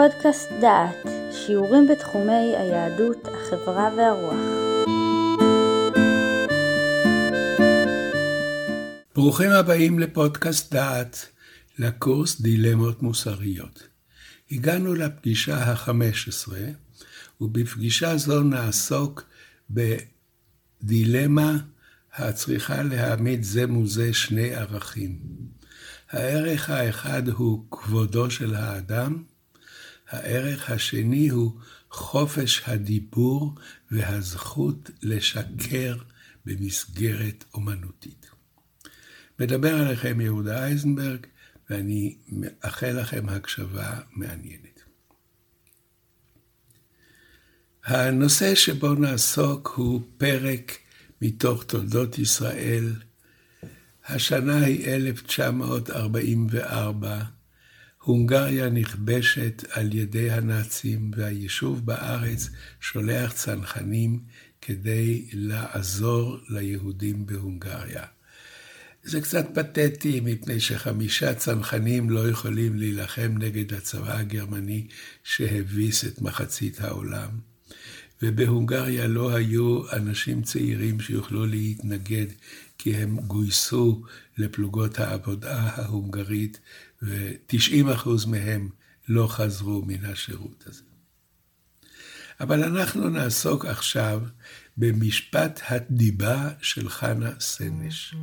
פודקאסט דעת, שיעורים בתחומי היהדות, החברה והרוח. ברוכים הבאים לפודקאסט דעת, לקורס דילמות מוסריות. הגענו לפגישה ה-15, ובפגישה זו נעסוק בדילמה הצריכה להעמיד זה מול זה שני ערכים. הערך האחד הוא כבודו של האדם, הערך השני הוא חופש הדיבור והזכות לשקר במסגרת אומנותית. מדבר עליכם יהודה אייזנברג, ואני מאחל לכם הקשבה מעניינת. הנושא שבו נעסוק הוא פרק מתוך תולדות ישראל. השנה היא 1944, הונגריה נכבשת על ידי הנאצים והיישוב בארץ שולח צנחנים כדי לעזור ליהודים בהונגריה. זה קצת פתטי מפני שחמישה צנחנים לא יכולים להילחם נגד הצבא הגרמני שהביס את מחצית העולם. ובהונגריה לא היו אנשים צעירים שיוכלו להתנגד כי הם גויסו לפלוגות העבודה ההונגרית ו-90% מהם לא חזרו מן השירות הזה. אבל אנחנו נעסוק עכשיו במשפט הדיבה של חנה סנש.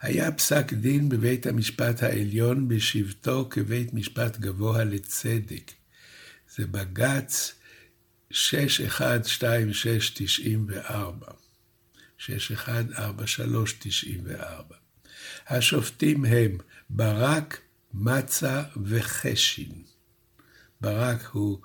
היה פסק דין בבית המשפט העליון בשבתו כבית משפט גבוה לצדק. זה בג"ץ 612694. 614394. השופטים הם ברק, מצה וחשין. ברק הוא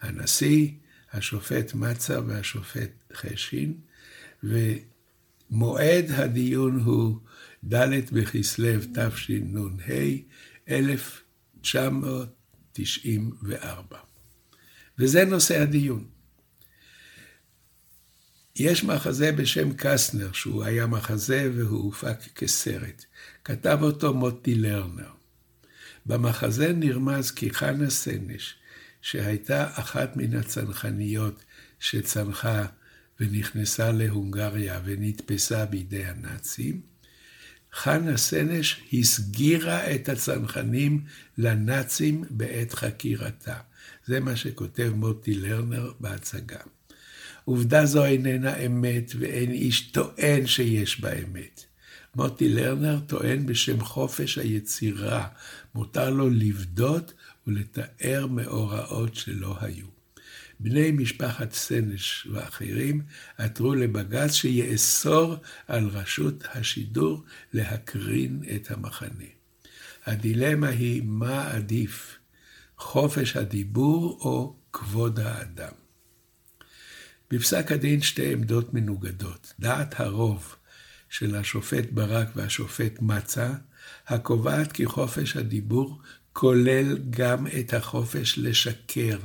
הנשיא, השופט מצה והשופט חשין, ומועד הדיון הוא ד' בכסלו תשנ"ה, 1994. וזה נושא הדיון. יש מחזה בשם קסנר, שהוא היה מחזה והוא הופק כסרט. כתב אותו מוטי לרנר. במחזה נרמז כי חנה סנש, שהייתה אחת מן הצנחניות שצנחה ונכנסה להונגריה ונתפסה בידי הנאצים, חנה סנש הסגירה את הצנחנים לנאצים בעת חקירתה. זה מה שכותב מוטי לרנר בהצגה. עובדה זו איננה אמת, ואין איש טוען שיש בה אמת. מוטי לרנר טוען בשם חופש היצירה, מותר לו לבדות ולתאר מאורעות שלא היו. בני משפחת סנש ואחרים עתרו לבג"ץ שיאסור על רשות השידור להקרין את המחנה. הדילמה היא מה עדיף, חופש הדיבור או כבוד האדם. בפסק הדין שתי עמדות מנוגדות. דעת הרוב של השופט ברק והשופט מצה, הקובעת כי חופש הדיבור כולל גם את החופש לשקר,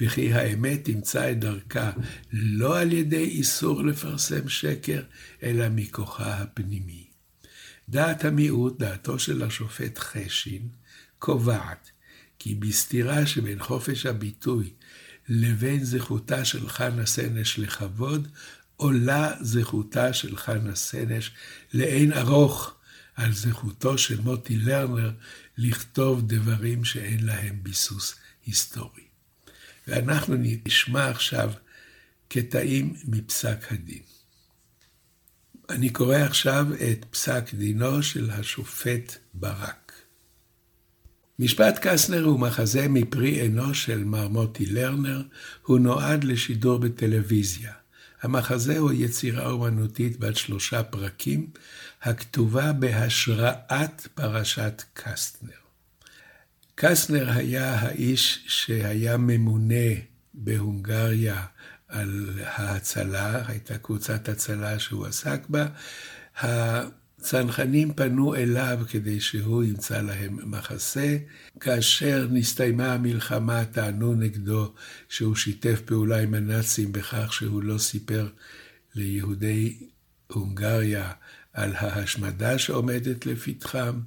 וכי האמת תמצא את דרכה לא על ידי איסור לפרסם שקר, אלא מכוחה הפנימי. דעת המיעוט, דעתו של השופט חשין, קובעת כי בסתירה שבין חופש הביטוי לבין זכותה של חנה סנש לכבוד, עולה זכותה של חנה סנש לאין ארוך על זכותו של מוטי לרנר לכתוב דברים שאין להם ביסוס היסטורי. ואנחנו נשמע עכשיו קטעים מפסק הדין. אני קורא עכשיו את פסק דינו של השופט ברק. משפט קסנר הוא מחזה מפרי אנוש של מר מוטי לרנר, הוא נועד לשידור בטלוויזיה. המחזה הוא יצירה אומנותית בת שלושה פרקים, הכתובה בהשראת פרשת קסטנר. קסטנר היה האיש שהיה ממונה בהונגריה על ההצלה, הייתה קבוצת הצלה שהוא עסק בה. צנחנים פנו אליו כדי שהוא ימצא להם מחסה. כאשר נסתיימה המלחמה, טענו נגדו שהוא שיתף פעולה עם הנאצים בכך שהוא לא סיפר ליהודי הונגריה על ההשמדה שעומדת לפתחם.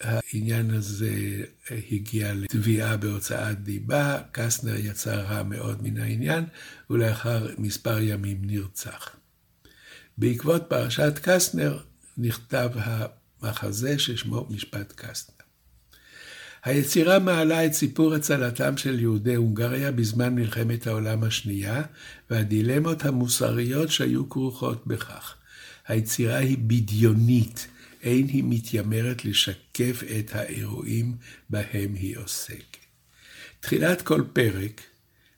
העניין הזה הגיע לתביעה בהוצאת דיבה, קסטנר יצא רע מאוד מן העניין, ולאחר מספר ימים נרצח. בעקבות פרשת קסטנר נכתב המחזה ששמו משפט קסטנר. היצירה מעלה את סיפור הצלתם של יהודי הונגריה בזמן מלחמת העולם השנייה, והדילמות המוסריות שהיו כרוכות בכך. היצירה היא בדיונית, אין היא מתיימרת לשקף את האירועים בהם היא עוסקת. תחילת כל פרק,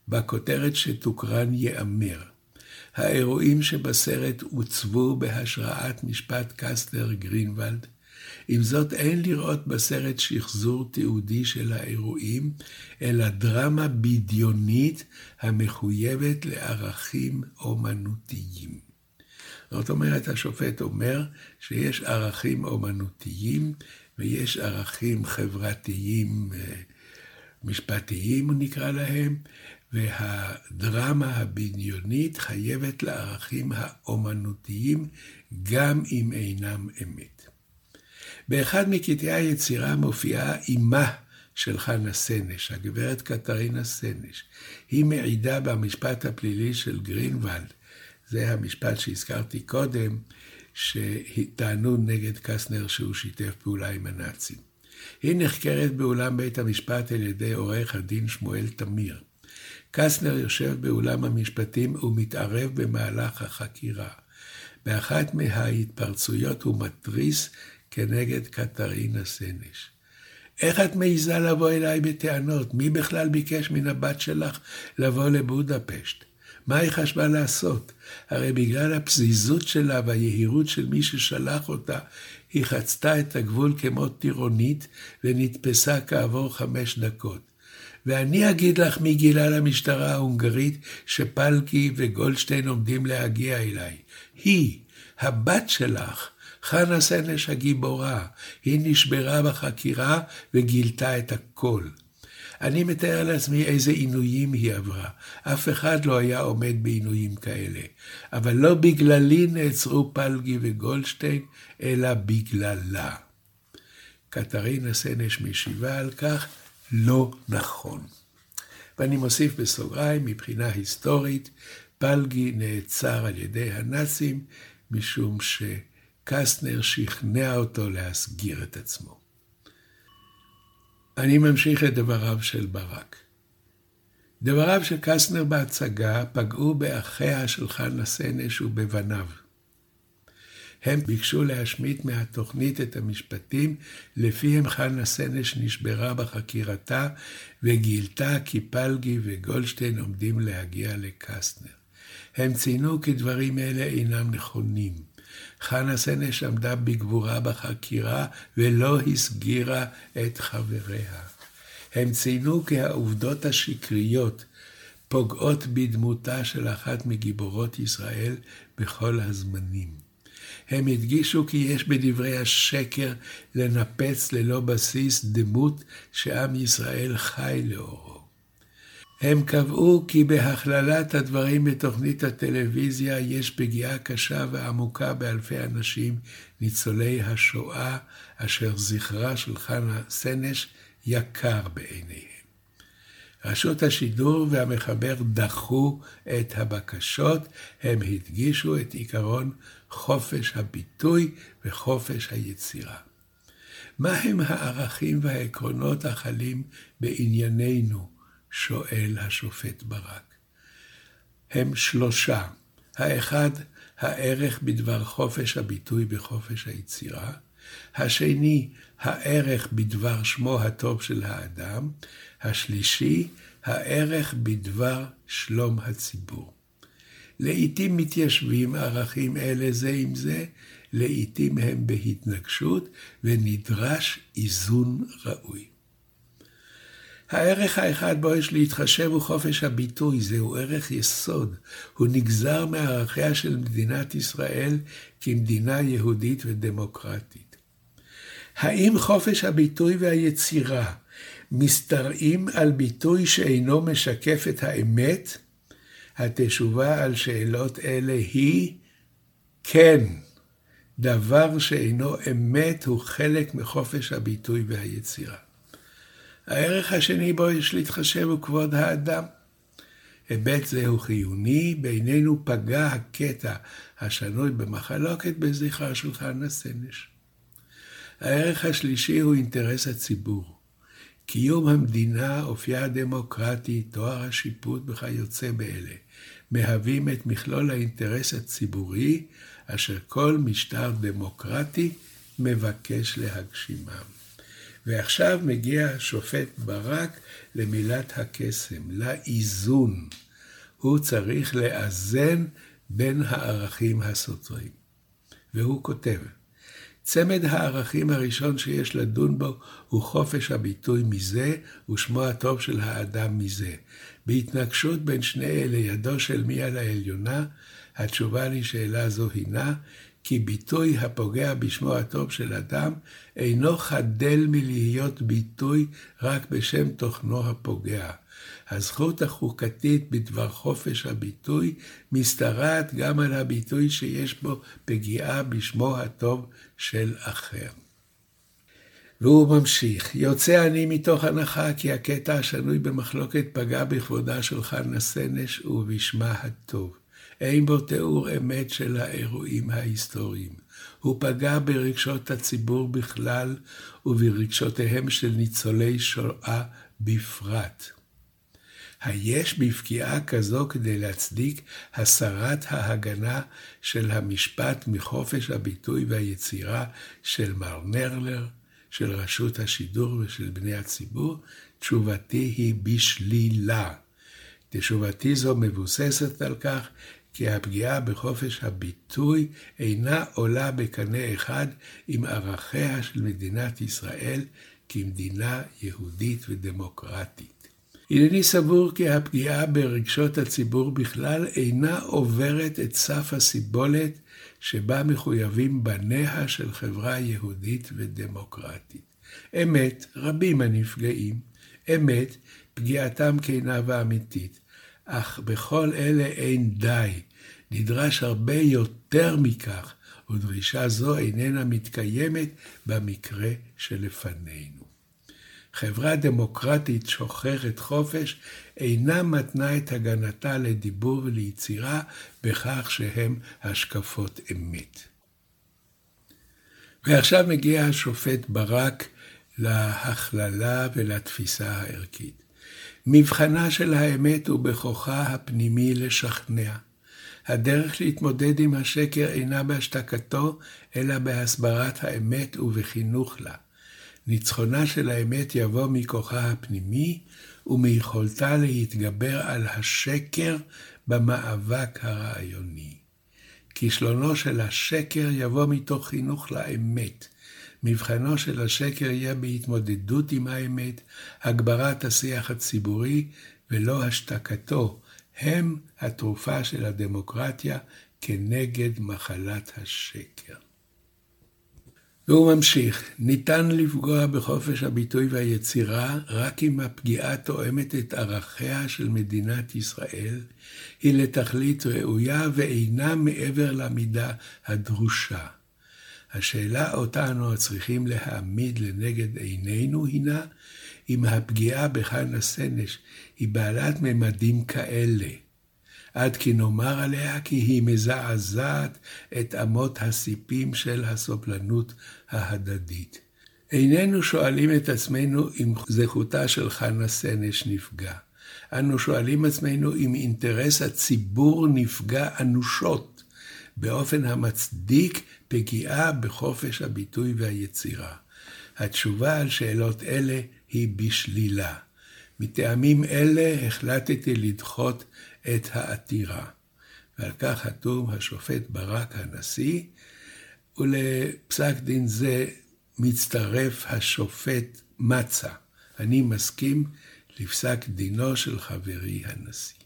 בכותרת שתוקרן ייאמר, האירועים שבסרט עוצבו בהשראת משפט קסטר גרינוולד, עם זאת אין לראות בסרט שחזור תיעודי של האירועים, אלא דרמה בדיונית המחויבת לערכים אומנותיים. זאת אומרת, השופט אומר שיש ערכים אומנותיים ויש ערכים חברתיים, אה, משפטיים נקרא להם, והדרמה הבדיונית חייבת לערכים האומנותיים גם אם אינם אמת. באחד מקטעי היצירה מופיעה אמה של חנה סנש, הגברת קטרינה סנש. היא מעידה במשפט הפלילי של גרינוולד זה המשפט שהזכרתי קודם, שטענו נגד קסנר שהוא שיתף פעולה עם הנאצים. היא נחקרת באולם בית המשפט על ידי עורך הדין שמואל תמיר. קסנר יושב באולם המשפטים ומתערב במהלך החקירה. באחת מההתפרצויות הוא מתריס כנגד קטרינה סנש. איך את מעיזה לבוא אליי בטענות? מי בכלל ביקש מן הבת שלך לבוא לבודפשט? מה היא חשבה לעשות? הרי בגלל הפזיזות שלה והיהירות של מי ששלח אותה, היא חצתה את הגבול כמו טירונית ונתפסה כעבור חמש דקות. ואני אגיד לך מי גילה למשטרה ההונגרית שפלקי וגולדשטיין עומדים להגיע אליי. היא, הבת שלך, חנה סנש הגיבורה, היא נשברה בחקירה וגילתה את הכל. אני מתאר לעצמי איזה עינויים היא עברה. אף אחד לא היה עומד בעינויים כאלה. אבל לא בגללי נעצרו פלגי וגולדשטיין, אלא בגללה. קטרינה סנש משיבה על כך, לא נכון. ואני מוסיף בסוגריים, מבחינה היסטורית, פלגי נעצר על ידי הנאצים, משום שקסטנר שכנע אותו להסגיר את עצמו. אני ממשיך את דבריו של ברק. דבריו של קסטנר בהצגה פגעו באחיה של חנה סנש ובבניו. הם ביקשו להשמיט מהתוכנית את המשפטים לפיהם חנה סנש נשברה בחקירתה וגילתה כי פלגי וגולדשטיין עומדים להגיע לקסטנר. הם ציינו כי דברים אלה אינם נכונים. חנה סנש עמדה בגבורה בחקירה ולא הסגירה את חבריה. הם ציינו כי העובדות השקריות פוגעות בדמותה של אחת מגיבורות ישראל בכל הזמנים. הם הדגישו כי יש בדברי השקר לנפץ ללא בסיס דמות שעם ישראל חי לאורו. הם קבעו כי בהכללת הדברים בתוכנית הטלוויזיה יש פגיעה קשה ועמוקה באלפי אנשים, ניצולי השואה, אשר זכרה של חנה סנש יקר בעיניהם. רשות השידור והמחבר דחו את הבקשות, הם הדגישו את עיקרון חופש הביטוי וחופש היצירה. מהם הערכים והעקרונות החלים בענייננו? שואל השופט ברק. הם שלושה. האחד, הערך בדבר חופש הביטוי וחופש היצירה. השני, הערך בדבר שמו הטוב של האדם. השלישי, הערך בדבר שלום הציבור. לעתים מתיישבים ערכים אלה זה עם זה, לעתים הם בהתנגשות, ונדרש איזון ראוי. הערך האחד בו יש להתחשב הוא חופש הביטוי, זהו ערך יסוד. הוא נגזר מערכיה של מדינת ישראל כמדינה יהודית ודמוקרטית. האם חופש הביטוי והיצירה משתרעים על ביטוי שאינו משקף את האמת? התשובה על שאלות אלה היא כן. דבר שאינו אמת הוא חלק מחופש הביטוי והיצירה. הערך השני בו יש להתחשב הוא כבוד האדם. היבט זה הוא חיוני, בינינו פגע הקטע השנוי במחלוקת בזכר שולחן הסנש. הערך השלישי הוא אינטרס הציבור. קיום המדינה, אופייה הדמוקרטי, תואר השיפוט וכיוצא באלה, מהווים את מכלול האינטרס הציבורי, אשר כל משטר דמוקרטי מבקש להגשימם. ועכשיו מגיע השופט ברק למילת הקסם, לאיזון. הוא צריך לאזן בין הערכים הסותרים. והוא כותב, צמד הערכים הראשון שיש לדון בו הוא חופש הביטוי מזה, ושמו הטוב של האדם מזה. בהתנגשות בין שני אלה ידו של מי על העליונה, התשובה לשאלה זו הינה, כי ביטוי הפוגע בשמו הטוב של אדם אינו חדל מלהיות ביטוי רק בשם תוכנו הפוגע. הזכות החוקתית בדבר חופש הביטוי משתרעת גם על הביטוי שיש בו פגיעה בשמו הטוב של אחר. והוא ממשיך, יוצא אני מתוך הנחה כי הקטע השנוי במחלוקת פגע בכבודה של חנה סנש ובשמה הטוב. אין בו תיאור אמת של האירועים ההיסטוריים. הוא פגע ברגשות הציבור בכלל וברגשותיהם של ניצולי שואה בפרט. היש בפגיעה כזו כדי להצדיק הסרת ההגנה של המשפט מחופש הביטוי והיצירה של מר נרלר, של רשות השידור ושל בני הציבור? תשובתי היא בשלילה. תשובתי זו מבוססת על כך כי הפגיעה בחופש הביטוי אינה עולה בקנה אחד עם ערכיה של מדינת ישראל כמדינה יהודית ודמוקרטית. הנני סבור כי הפגיעה ברגשות הציבור בכלל אינה עוברת את סף הסיבולת שבה מחויבים בניה של חברה יהודית ודמוקרטית. אמת, רבים הנפגעים. אמת, פגיעתם כנה ואמיתית. אך בכל אלה אין די. נדרש הרבה יותר מכך, ודרישה זו איננה מתקיימת במקרה שלפנינו. חברה דמוקרטית שוחרת חופש אינה מתנה את הגנתה לדיבור וליצירה בכך שהם השקפות אמת. ועכשיו מגיע השופט ברק להכללה ולתפיסה הערכית. מבחנה של האמת הוא בכוחה הפנימי לשכנע. הדרך להתמודד עם השקר אינה בהשתקתו, אלא בהסברת האמת ובחינוך לה. ניצחונה של האמת יבוא מכוחה הפנימי ומיכולתה להתגבר על השקר במאבק הרעיוני. כישלונו של השקר יבוא מתוך חינוך לאמת. מבחנו של השקר יהיה בהתמודדות עם האמת, הגברת השיח הציבורי ולא השתקתו, הם התרופה של הדמוקרטיה כנגד מחלת השקר. והוא ממשיך, ניתן לפגוע בחופש הביטוי והיצירה רק אם הפגיעה תואמת את ערכיה של מדינת ישראל, היא לתכלית ראויה ואינה מעבר למידה הדרושה. השאלה אותה אנו צריכים להעמיד לנגד עינינו הינה אם הפגיעה בחנה סנש היא בעלת ממדים כאלה, עד כי נאמר עליה כי היא מזעזעת את אמות הסיפים של הסובלנות ההדדית. איננו שואלים את עצמנו אם זכותה של חנה סנש נפגע. אנו שואלים עצמנו אם אינטרס הציבור נפגע אנושות, באופן המצדיק פגיעה בחופש הביטוי והיצירה. התשובה על שאלות אלה היא בשלילה. מטעמים אלה החלטתי לדחות את העתירה. ועל כך חתום השופט ברק הנשיא, ולפסק דין זה מצטרף השופט מצה. אני מסכים לפסק דינו של חברי הנשיא.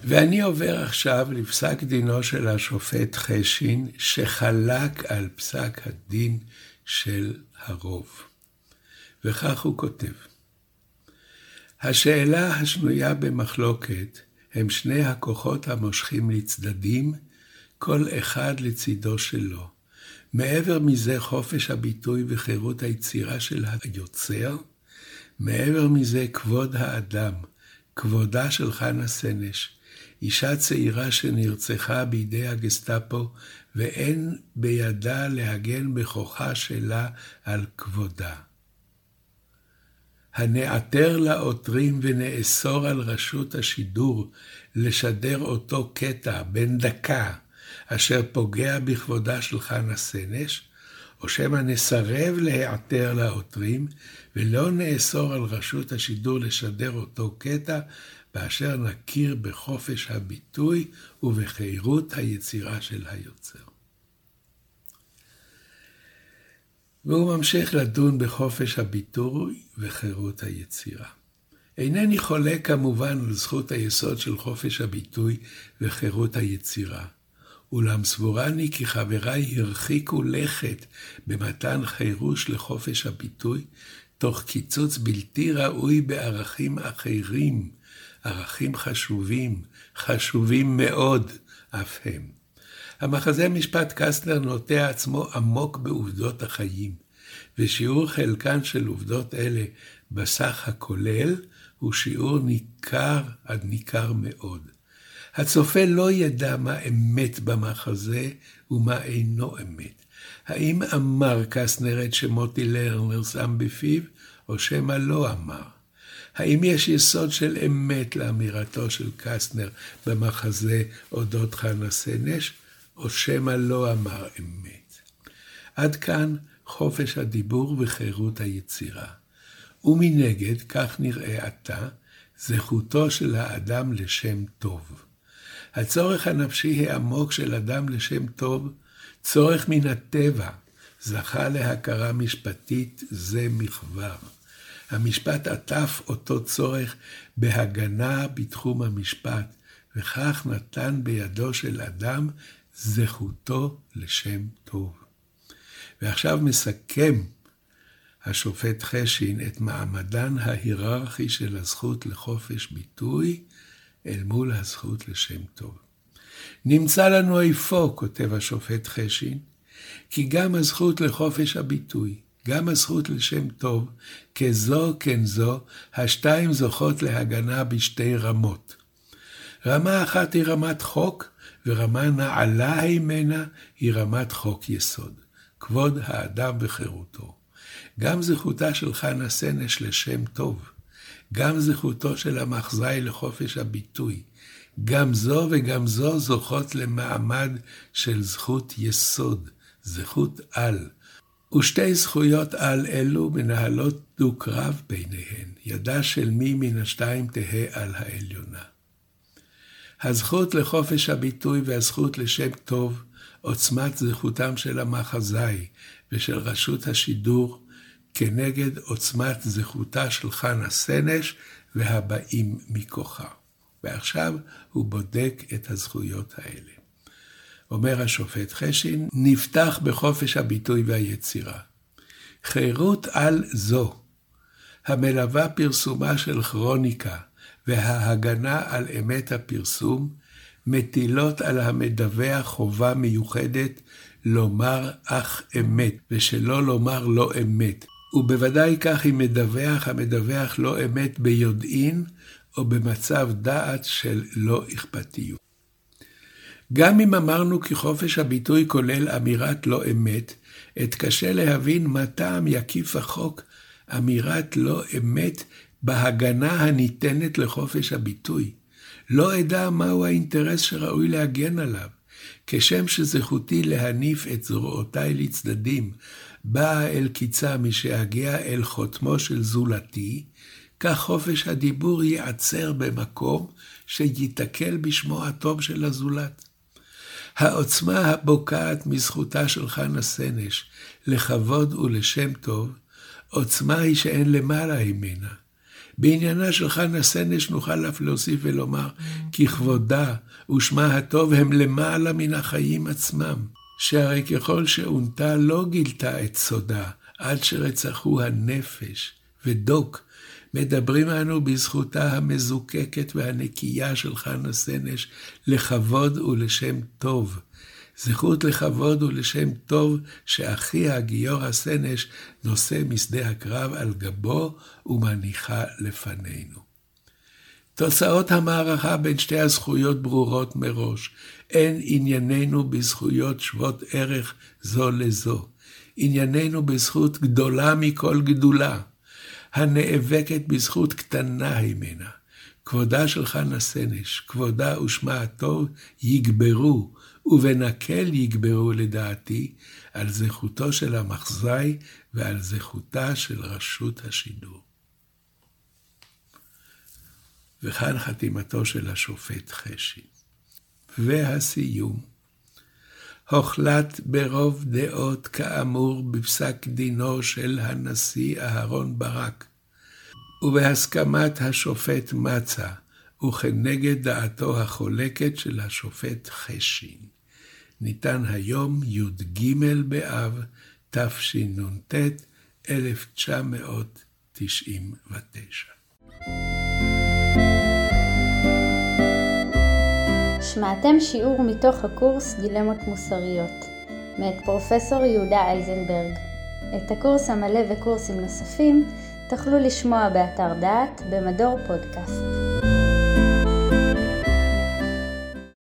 ואני עובר עכשיו לפסק דינו של השופט חשין, שחלק על פסק הדין של הרוב. וכך הוא כותב: השאלה השנויה במחלוקת הם שני הכוחות המושכים לצדדים, כל אחד לצידו שלו. מעבר מזה חופש הביטוי וחירות היצירה של היוצר, מעבר מזה כבוד האדם, כבודה של חנה סנש, אישה צעירה שנרצחה בידי הגסטאפו, ואין בידה להגן בכוחה שלה על כבודה. הנעתר לעותרים ונאסור על רשות השידור לשדר אותו קטע בן דקה, אשר פוגע בכבודה של חנה סנש, או שמא נסרב להיעתר לעותרים, ולא נאסור על רשות השידור לשדר אותו קטע, באשר נכיר בחופש הביטוי ובחירות היצירה של היוצר. והוא ממשיך לדון בחופש הביטוי וחירות היצירה. אינני חולק כמובן על זכות היסוד של חופש הביטוי וחירות היצירה. אולם סבורני כי חבריי הרחיקו לכת במתן חירוש לחופש הביטוי, תוך קיצוץ בלתי ראוי בערכים אחרים, ערכים חשובים, חשובים מאוד אף הם. המחזה משפט קסטנר נוטע עצמו עמוק בעובדות החיים, ושיעור חלקן של עובדות אלה בסך הכולל הוא שיעור ניכר עד ניכר מאוד. הצופה לא ידע מה אמת במחזה ומה אינו אמת. האם אמר קסטנר את שמוטי לרנר שם בפיו, או שמא לא אמר? האם יש יסוד של אמת לאמירתו של קסטנר במחזה אודות חנה סנש, או שמא לא אמר אמת? עד כאן חופש הדיבור וחירות היצירה. ומנגד, כך נראה עתה, זכותו של האדם לשם טוב. הצורך הנפשי העמוק של אדם לשם טוב, צורך מן הטבע, זכה להכרה משפטית זה מכבר. המשפט עטף אותו צורך בהגנה בתחום המשפט, וכך נתן בידו של אדם זכותו לשם טוב. ועכשיו מסכם השופט חשין את מעמדן ההיררכי של הזכות לחופש ביטוי אל מול הזכות לשם טוב. נמצא לנו איפה, כותב השופט חשין, כי גם הזכות לחופש הביטוי, גם הזכות לשם טוב, כזו כן זו, השתיים זוכות להגנה בשתי רמות. רמה אחת היא רמת חוק, ורמה נעלה הימנה היא רמת חוק יסוד, כבוד האדם וחירותו. גם זכותה של חנה סנש לשם טוב, גם זכותו של המחזאי לחופש הביטוי, גם זו וגם זו זוכות למעמד של זכות יסוד, זכות על. ושתי זכויות על אלו מנהלות דו-קרב ביניהן, ידה של מי מן השתיים תהא על העליונה. הזכות לחופש הביטוי והזכות לשם טוב, עוצמת זכותם של המחזאי ושל רשות השידור, כנגד עוצמת זכותה של חנה סנש והבאים מכוחה. ועכשיו הוא בודק את הזכויות האלה. אומר השופט חשין, נפתח בחופש הביטוי והיצירה. חירות על זו, המלווה פרסומה של כרוניקה וההגנה על אמת הפרסום, מטילות על המדווח חובה מיוחדת לומר אך אמת, ושלא לומר לא אמת, ובוודאי כך אם מדווח המדווח לא אמת ביודעין, או במצב דעת של לא אכפתיות. גם אם אמרנו כי חופש הביטוי כולל אמירת לא אמת, אתקשה להבין מה טעם יקיף החוק אמירת לא אמת בהגנה הניתנת לחופש הביטוי. לא אדע מהו האינטרס שראוי להגן עליו. כשם שזכותי להניף את זרועותיי לצדדים, באה אל קיצה משאגיע אל חותמו של זולתי, כך חופש הדיבור ייעצר במקום שייתקל בשמו הטוב של הזולת. העוצמה הבוקעת מזכותה של חנה סנש לכבוד ולשם טוב, עוצמה היא שאין למעלה ממנה. בעניינה של חנה סנש נוכל אף להוסיף ולומר כי כבודה ושמה הטוב הם למעלה מן החיים עצמם, שהרי ככל שעונתה לא גילתה את סודה עד שרצחו הנפש, ודוק מדברים אנו בזכותה המזוקקת והנקייה של חנה סנש לכבוד ולשם טוב. זכות לכבוד ולשם טוב שאחיה גיורא הסנש נושא משדה הקרב על גבו ומניחה לפנינו. תוצאות המערכה בין שתי הזכויות ברורות מראש. אין ענייננו בזכויות שוות ערך זו לזו. ענייננו בזכות גדולה מכל גדולה, הנאבקת בזכות קטנה הימנה. כבודה של חנה סנש, כבודה ושמה הטוב יגברו, ובנקל יגברו לדעתי, על זכותו של המחזאי ועל זכותה של רשות השידור. וכאן חתימתו של השופט חשי. והסיום. הוחלט ברוב דעות כאמור בפסק דינו של הנשיא אהרן ברק, ובהסכמת השופט מצא, וכנגד דעתו החולקת של השופט חשין. ניתן היום י"ג באב תשנ"ט 1999. שמעתם שיעור מתוך הקורס דילמות מוסריות, מאת פרופסור יהודה אייזנברג. את הקורס המלא וקורסים נוספים תוכלו לשמוע באתר דעת במדור פודקאסט.